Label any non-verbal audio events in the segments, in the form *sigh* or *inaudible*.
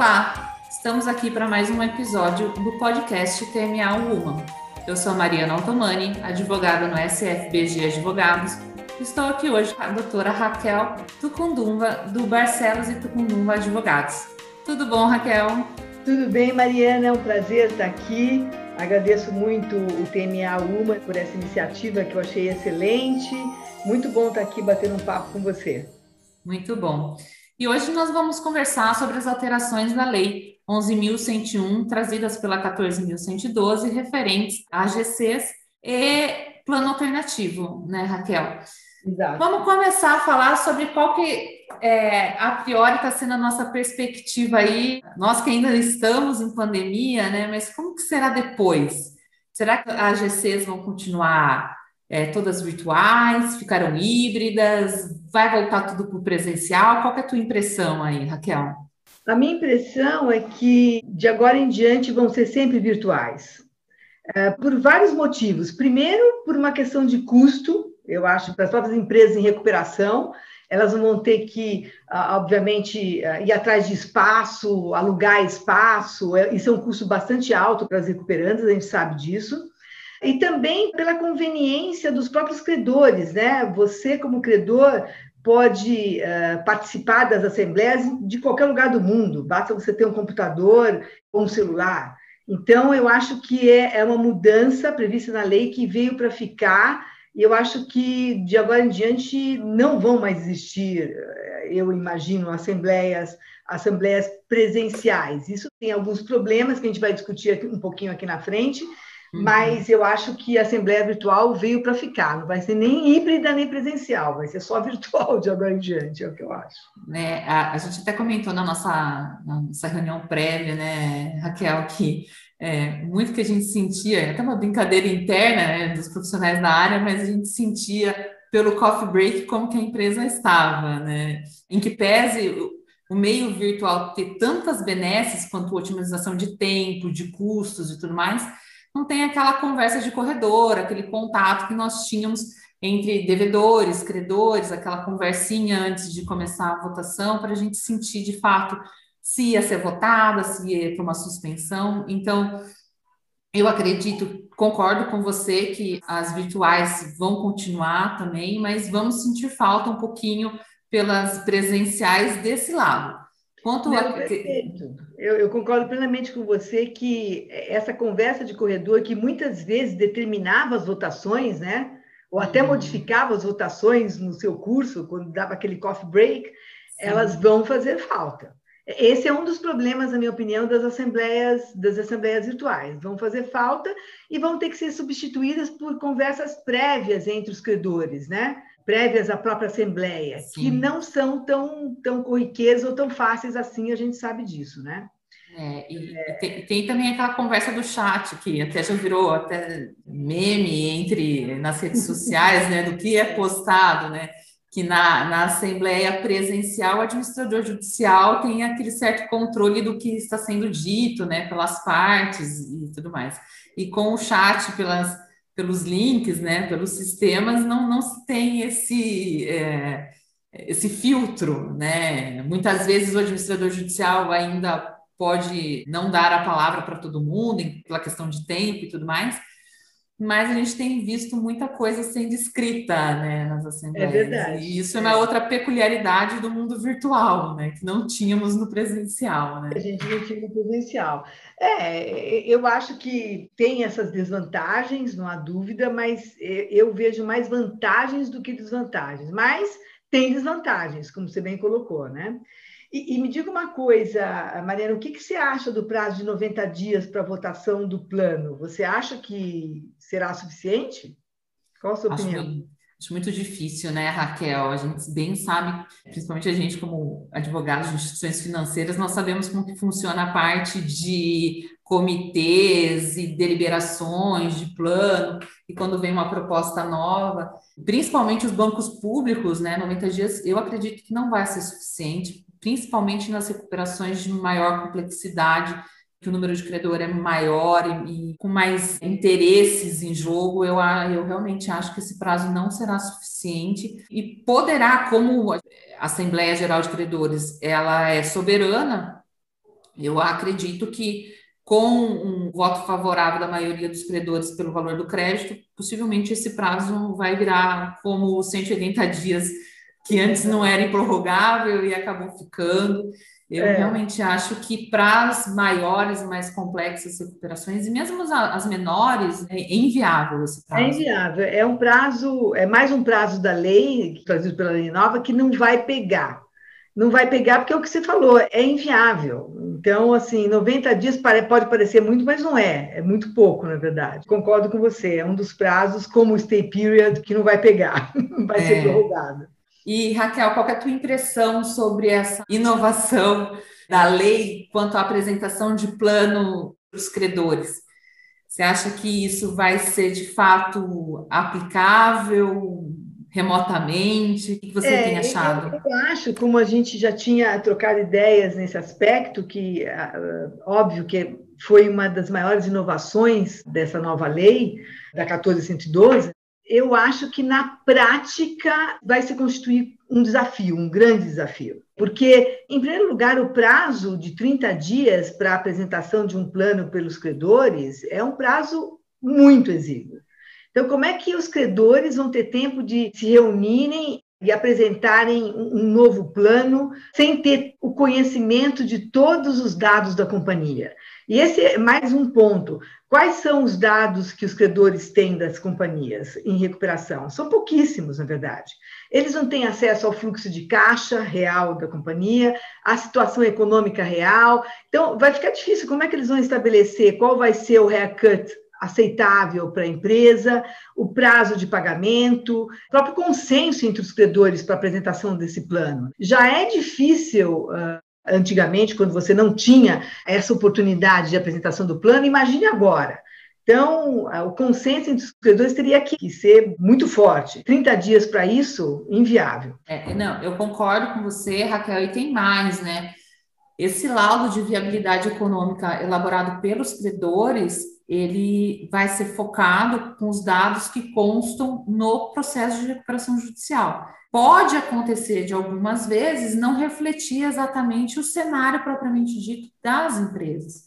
Olá, estamos aqui para mais um episódio do podcast TMA Woman. Eu sou Mariana Altomani, advogada no SFBG Advogados. Estou aqui hoje com a doutora Raquel Tucundumba, do Barcelos e Tucundumba Advogados. Tudo bom, Raquel? Tudo bem, Mariana, é um prazer estar aqui. Agradeço muito o TMA UMA por essa iniciativa que eu achei excelente. Muito bom estar aqui batendo um papo com você. Muito bom. E hoje nós vamos conversar sobre as alterações da Lei 11.101, trazidas pela 14.112, referentes a AGCs e plano alternativo, né, Raquel? Exato. Vamos começar a falar sobre qual que é, a priori está sendo a nossa perspectiva aí, nós que ainda estamos em pandemia, né? Mas como que será depois? Será que as AGCs vão continuar é, todas virtuais, ficaram híbridas, vai voltar tudo para o presencial? Qual é a tua impressão aí, Raquel? A minha impressão é que de agora em diante vão ser sempre virtuais, é, por vários motivos. Primeiro, por uma questão de custo, eu acho, para as próprias empresas em recuperação, elas vão ter que, obviamente, ah, ir atrás de espaço, alugar espaço, é, isso é um custo bastante alto para as recuperantes, a gente sabe disso e também pela conveniência dos próprios credores, né? Você, como credor, pode uh, participar das assembleias de qualquer lugar do mundo, basta você ter um computador ou um celular. Então, eu acho que é, é uma mudança prevista na lei que veio para ficar, e eu acho que de agora em diante não vão mais existir, eh, eu imagino, assembleias, assembleias presenciais. Isso tem alguns problemas que a gente vai discutir um pouquinho aqui na frente, Uhum. Mas eu acho que a Assembleia Virtual veio para ficar, não vai ser nem híbrida nem presencial, vai ser só *laughs* virtual de agora em diante, é o que eu acho. Né, a, a gente até comentou na nossa, na nossa reunião prévia, né, Raquel, que é, muito que a gente sentia, até uma brincadeira interna né, dos profissionais da área, mas a gente sentia pelo coffee break como que a empresa estava, né? Em que pese o meio virtual ter tantas benesses quanto otimização de tempo, de custos e tudo mais, não tem aquela conversa de corredor, aquele contato que nós tínhamos entre devedores, credores, aquela conversinha antes de começar a votação, para a gente sentir de fato se ia ser votada, se ia para uma suspensão. Então, eu acredito, concordo com você que as virtuais vão continuar também, mas vamos sentir falta um pouquinho pelas presenciais desse lado. Quanto Não, a... perfeito. Eu, eu, concordo plenamente com você que essa conversa de corredor, que muitas vezes determinava as votações, né? Ou até uhum. modificava as votações no seu curso, quando dava aquele coffee break, Sim. elas vão fazer falta. Esse é um dos problemas, na minha opinião, das assembleias, das assembleias virtuais. Vão fazer falta e vão ter que ser substituídas por conversas prévias entre os credores, né? prévias à própria Assembleia, Sim. que não são tão, tão corriqueiras ou tão fáceis assim, a gente sabe disso, né? É, e é. Tem, tem, também aquela conversa do chat, que até já virou até meme entre nas redes sociais, né, do que é postado, né? Que na, na Assembleia Presencial, o administrador judicial tem aquele certo controle do que está sendo dito, né, pelas partes e tudo mais. E com o chat, pelas pelos links, né, pelos sistemas, não, não se tem esse, é, esse filtro, né? Muitas vezes o administrador judicial ainda pode não dar a palavra para todo mundo, pela questão de tempo e tudo mais, mas a gente tem visto muita coisa sendo escrita né, nas assembleias. É verdade. E isso é uma outra peculiaridade do mundo virtual, né, que não tínhamos no presencial. Né? A gente não tinha no presencial. É, eu acho que tem essas desvantagens, não há dúvida, mas eu vejo mais vantagens do que desvantagens. Mas tem desvantagens, como você bem colocou, né? E, e, me diga uma coisa, Mariana, o que, que você acha do prazo de 90 dias para votação do plano? Você acha que será suficiente? Qual a sua acho opinião? Bem, acho muito difícil, né, Raquel? A gente bem sabe, principalmente a gente como advogados de instituições financeiras, nós sabemos como que funciona a parte de comitês e deliberações de plano, e quando vem uma proposta nova, principalmente os bancos públicos, né, 90 dias, eu acredito que não vai ser suficiente, principalmente nas recuperações de maior complexidade, que o número de credor é maior e, e, com mais interesses em jogo, eu, eu realmente acho que esse prazo não será suficiente. E poderá, como a Assembleia Geral de Credores ela é soberana, Eu acredito que com um voto favorável da maioria dos credores pelo valor do crédito, possivelmente esse prazo vai virar como 180 dias, que antes não era improrrogável e acabou ficando. Eu é. realmente acho que para as maiores, mais complexas recuperações, e mesmo as, menores, é inviável esse prazo. É inviável. É um prazo, é mais um prazo da lei, trazido pela lei nova, que não vai pegar. Não vai pegar porque é o que você falou, é inviável. Então, assim, 90 dias pode parecer muito, mas não é. É muito pouco, na verdade. Concordo com você. É um dos prazos, como o stay period, que não vai pegar, *laughs* vai é. ser prorrogado. E, Raquel, qual é a tua impressão sobre essa inovação da lei quanto à apresentação de plano para os credores? Você acha que isso vai ser de fato aplicável remotamente? O que você é, tem achado? Eu, eu, acho, como a gente já tinha trocado ideias nesse aspecto, que uh, óbvio que foi uma das maiores inovações dessa nova lei, da 14112, eu acho que na prática vai se constituir um desafio, um grande desafio. Porque, em primeiro lugar, o prazo de 30 dias para a apresentação de um plano pelos credores é um prazo muito exíguo. Então, como é que os credores vão ter tempo de se reunirem e apresentarem um novo plano sem ter o conhecimento de todos os dados da companhia? E esse é mais um ponto. Quais são os dados que os credores têm das companhias em recuperação? São pouquíssimos, na verdade. Eles não têm acesso ao fluxo de caixa real da companhia, à situação econômica real. Então, vai ficar difícil. Como é que eles vão estabelecer qual vai ser o haircut aceitável para a empresa, o prazo de pagamento, o próprio consenso entre os credores para a apresentação desse plano. Já é difícil uh, antigamente, quando você não tinha essa oportunidade de apresentação do plano, imagine agora. Então, o consenso entre os credores teria que ser muito forte. 30 dias para isso, inviável. É, não, eu concordo com você, Raquel, e tem mais, né? Esse laudo de viabilidade econômica elaborado pelos credores, ele vai ser focado com os dados que constam no processo de recuperação judicial pode acontecer de algumas vezes não refletir exatamente o cenário propriamente dito das empresas.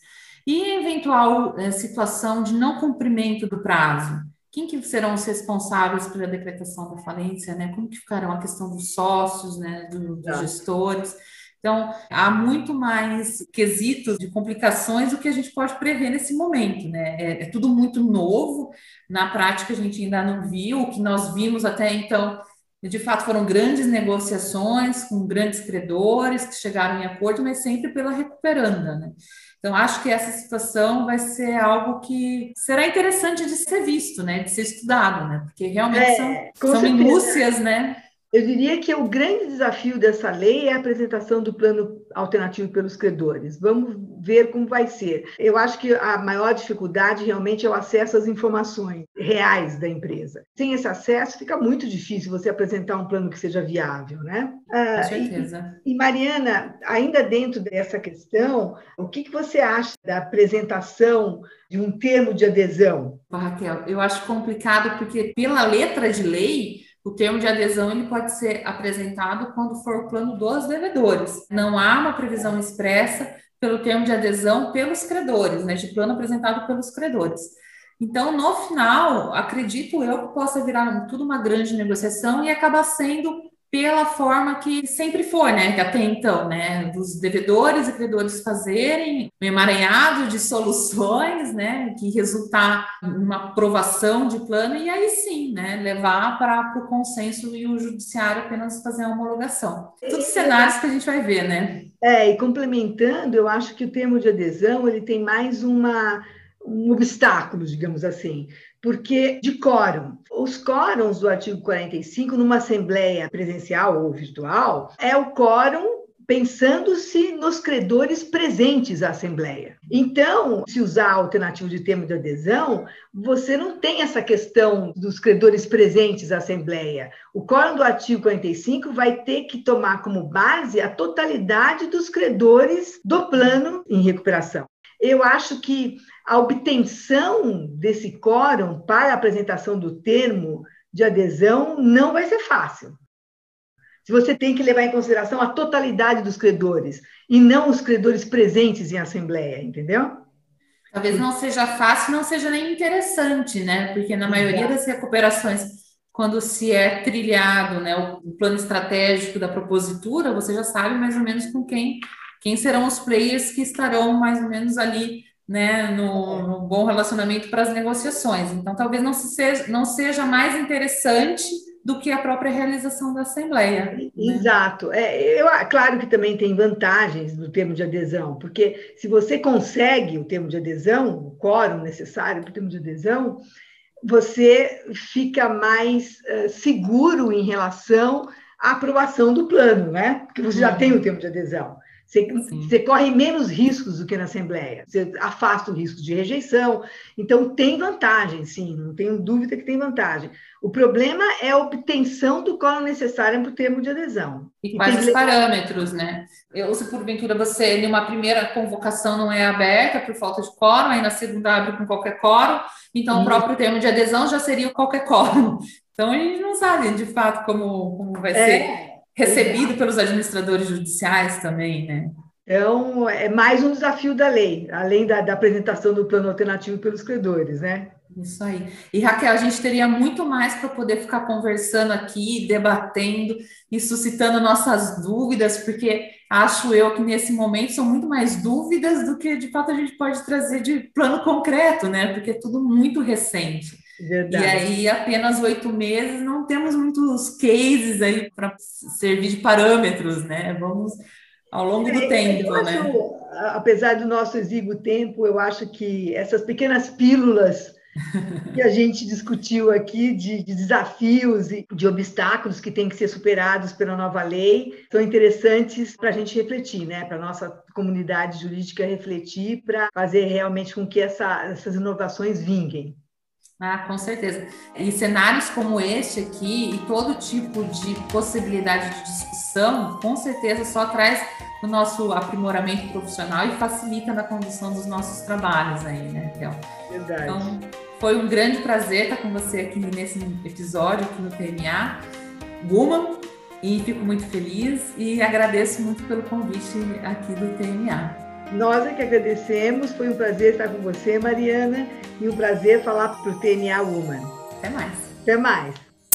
E eventual é, situação de não cumprimento do prazo, quem que serão os responsáveis pela decretação da falência, né? Como que ficarão a questão dos sócios, né, do, dos tá. gestores? Então, há muito mais quesitos de complicações do que a gente pode prever nesse momento, né? É, é tudo muito novo, na prática a gente ainda não viu, o que nós vimos até então de fato, foram grandes negociações com grandes credores que chegaram em acordo, mas sempre pela recuperanda, né? Então, acho que essa situação vai ser algo que será interessante de ser visto, né? De ser estudado, né? Porque realmente é, são, são minúcias, né? Eu diria que o grande desafio dessa lei é a apresentação do plano alternativo pelos credores. Vamos ver como vai ser. Eu acho que a maior dificuldade realmente é o acesso às informações reais da empresa. Sem esse acesso, fica muito difícil você apresentar um plano que seja viável, né? Ah, Com certeza. E, e, Mariana, ainda dentro dessa questão, o que, que você acha da apresentação de um termo de adesão? Raquel, eu acho complicado porque pela letra de lei o termo de adesão ele pode ser apresentado quando for o plano dos devedores. Não há uma previsão expressa pelo termo de adesão pelos credores, né, de plano apresentado pelos credores. Então, no final, acredito eu que possa virar tudo uma grande negociação e acabar sendo pela forma que sempre foi, né? Que até então, né? Dos devedores e credores fazerem um emaranhado de soluções, né? Que resultar numa aprovação de plano e aí sim, né? Levar para o consenso e o judiciário apenas fazer a homologação. Todos cenários que a gente vai ver, né? É, e complementando, eu acho que o termo de adesão ele tem mais uma um obstáculo, digamos assim, porque de quórum. Os quórums do artigo 45, numa assembleia presencial ou virtual, é o quórum pensando-se nos credores presentes à Assembleia. Então, se usar a alternativa de termo de adesão, você não tem essa questão dos credores presentes à Assembleia. O quórum do artigo 45 vai ter que tomar como base a totalidade dos credores do plano em recuperação. Eu acho que a obtenção desse quórum para a apresentação do termo de adesão não vai ser fácil. se você tem que levar em consideração a totalidade dos credores e não os credores presentes em assembleia, entendeu? Talvez não seja fácil, não seja nem interessante, né? Porque na maioria das recuperações, quando se é trilhado né, o plano estratégico da propositura, você já sabe mais ou menos com quem, quem serão os players que estarão mais ou menos ali né, no, no bom relacionamento para as negociações. Então, talvez não, se seja, não seja mais interessante do que a própria realização da Assembleia. Né? Exato. É, eu, claro que também tem vantagens do termo de adesão, porque se você consegue o termo de adesão, o quórum necessário para o termo de adesão, você fica mais uh, seguro em relação à aprovação do plano, né? Porque você já uhum. tem o termo de adesão. Você, você, corre menos riscos do que na Assembleia. Você afasta o risco de rejeição. Então, tem vantagem, sim, não tenho dúvida que tem vantagem. O problema é a obtenção do quórum necessário para o termo de adesão. E, e quais os parâmetros, né? Eu, se porventura você, em uma primeira convocação, não é aberta por falta de quórum, aí na segunda abre com qualquer quórum, então o próprio termo de adesão já seria qualquer quórum. Então, a gente não sabe, de fato, como, como vai é. ser recebido pelos administradores judiciais também, né? Então, é mais um desafio da lei, além da, da, apresentação do plano alternativo pelos credores, né? Isso aí. E Raquel, a gente teria muito mais para poder ficar conversando aqui, debatendo e suscitando nossas dúvidas, porque acho eu que nesse momento são muito mais dúvidas do que de fato a gente pode trazer de plano concreto, né? Porque é tudo muito recente. Verdade. E aí, apenas oito meses, não temos muitos cases aí para servir de parâmetros, né? Vamos ao longo do é, tempo, né? acho, né? Apesar do nosso exíguo tempo, eu acho que essas pequenas pílulas que a gente discutiu aqui de, de, desafios e de obstáculos que têm que ser superados pela nova lei são interessantes para a gente refletir, né? Para a nossa comunidade jurídica refletir, para fazer realmente com que essa, essas inovações vinguem. Ah, com certeza. E cenários como este aqui e todo tipo de possibilidade de discussão, com certeza só traz o nosso aprimoramento profissional e facilita na condução dos nossos trabalhos aí, né, Kel? Verdade. Então, foi um grande prazer estar com você aqui nesse episódio, aqui no TMA. Guma, e fico muito feliz e agradeço muito pelo convite aqui do TMA. Nós é que agradecemos, foi um prazer estar com você, Mariana, e um prazer falar para o TNA Woman. Até mais. Até mais.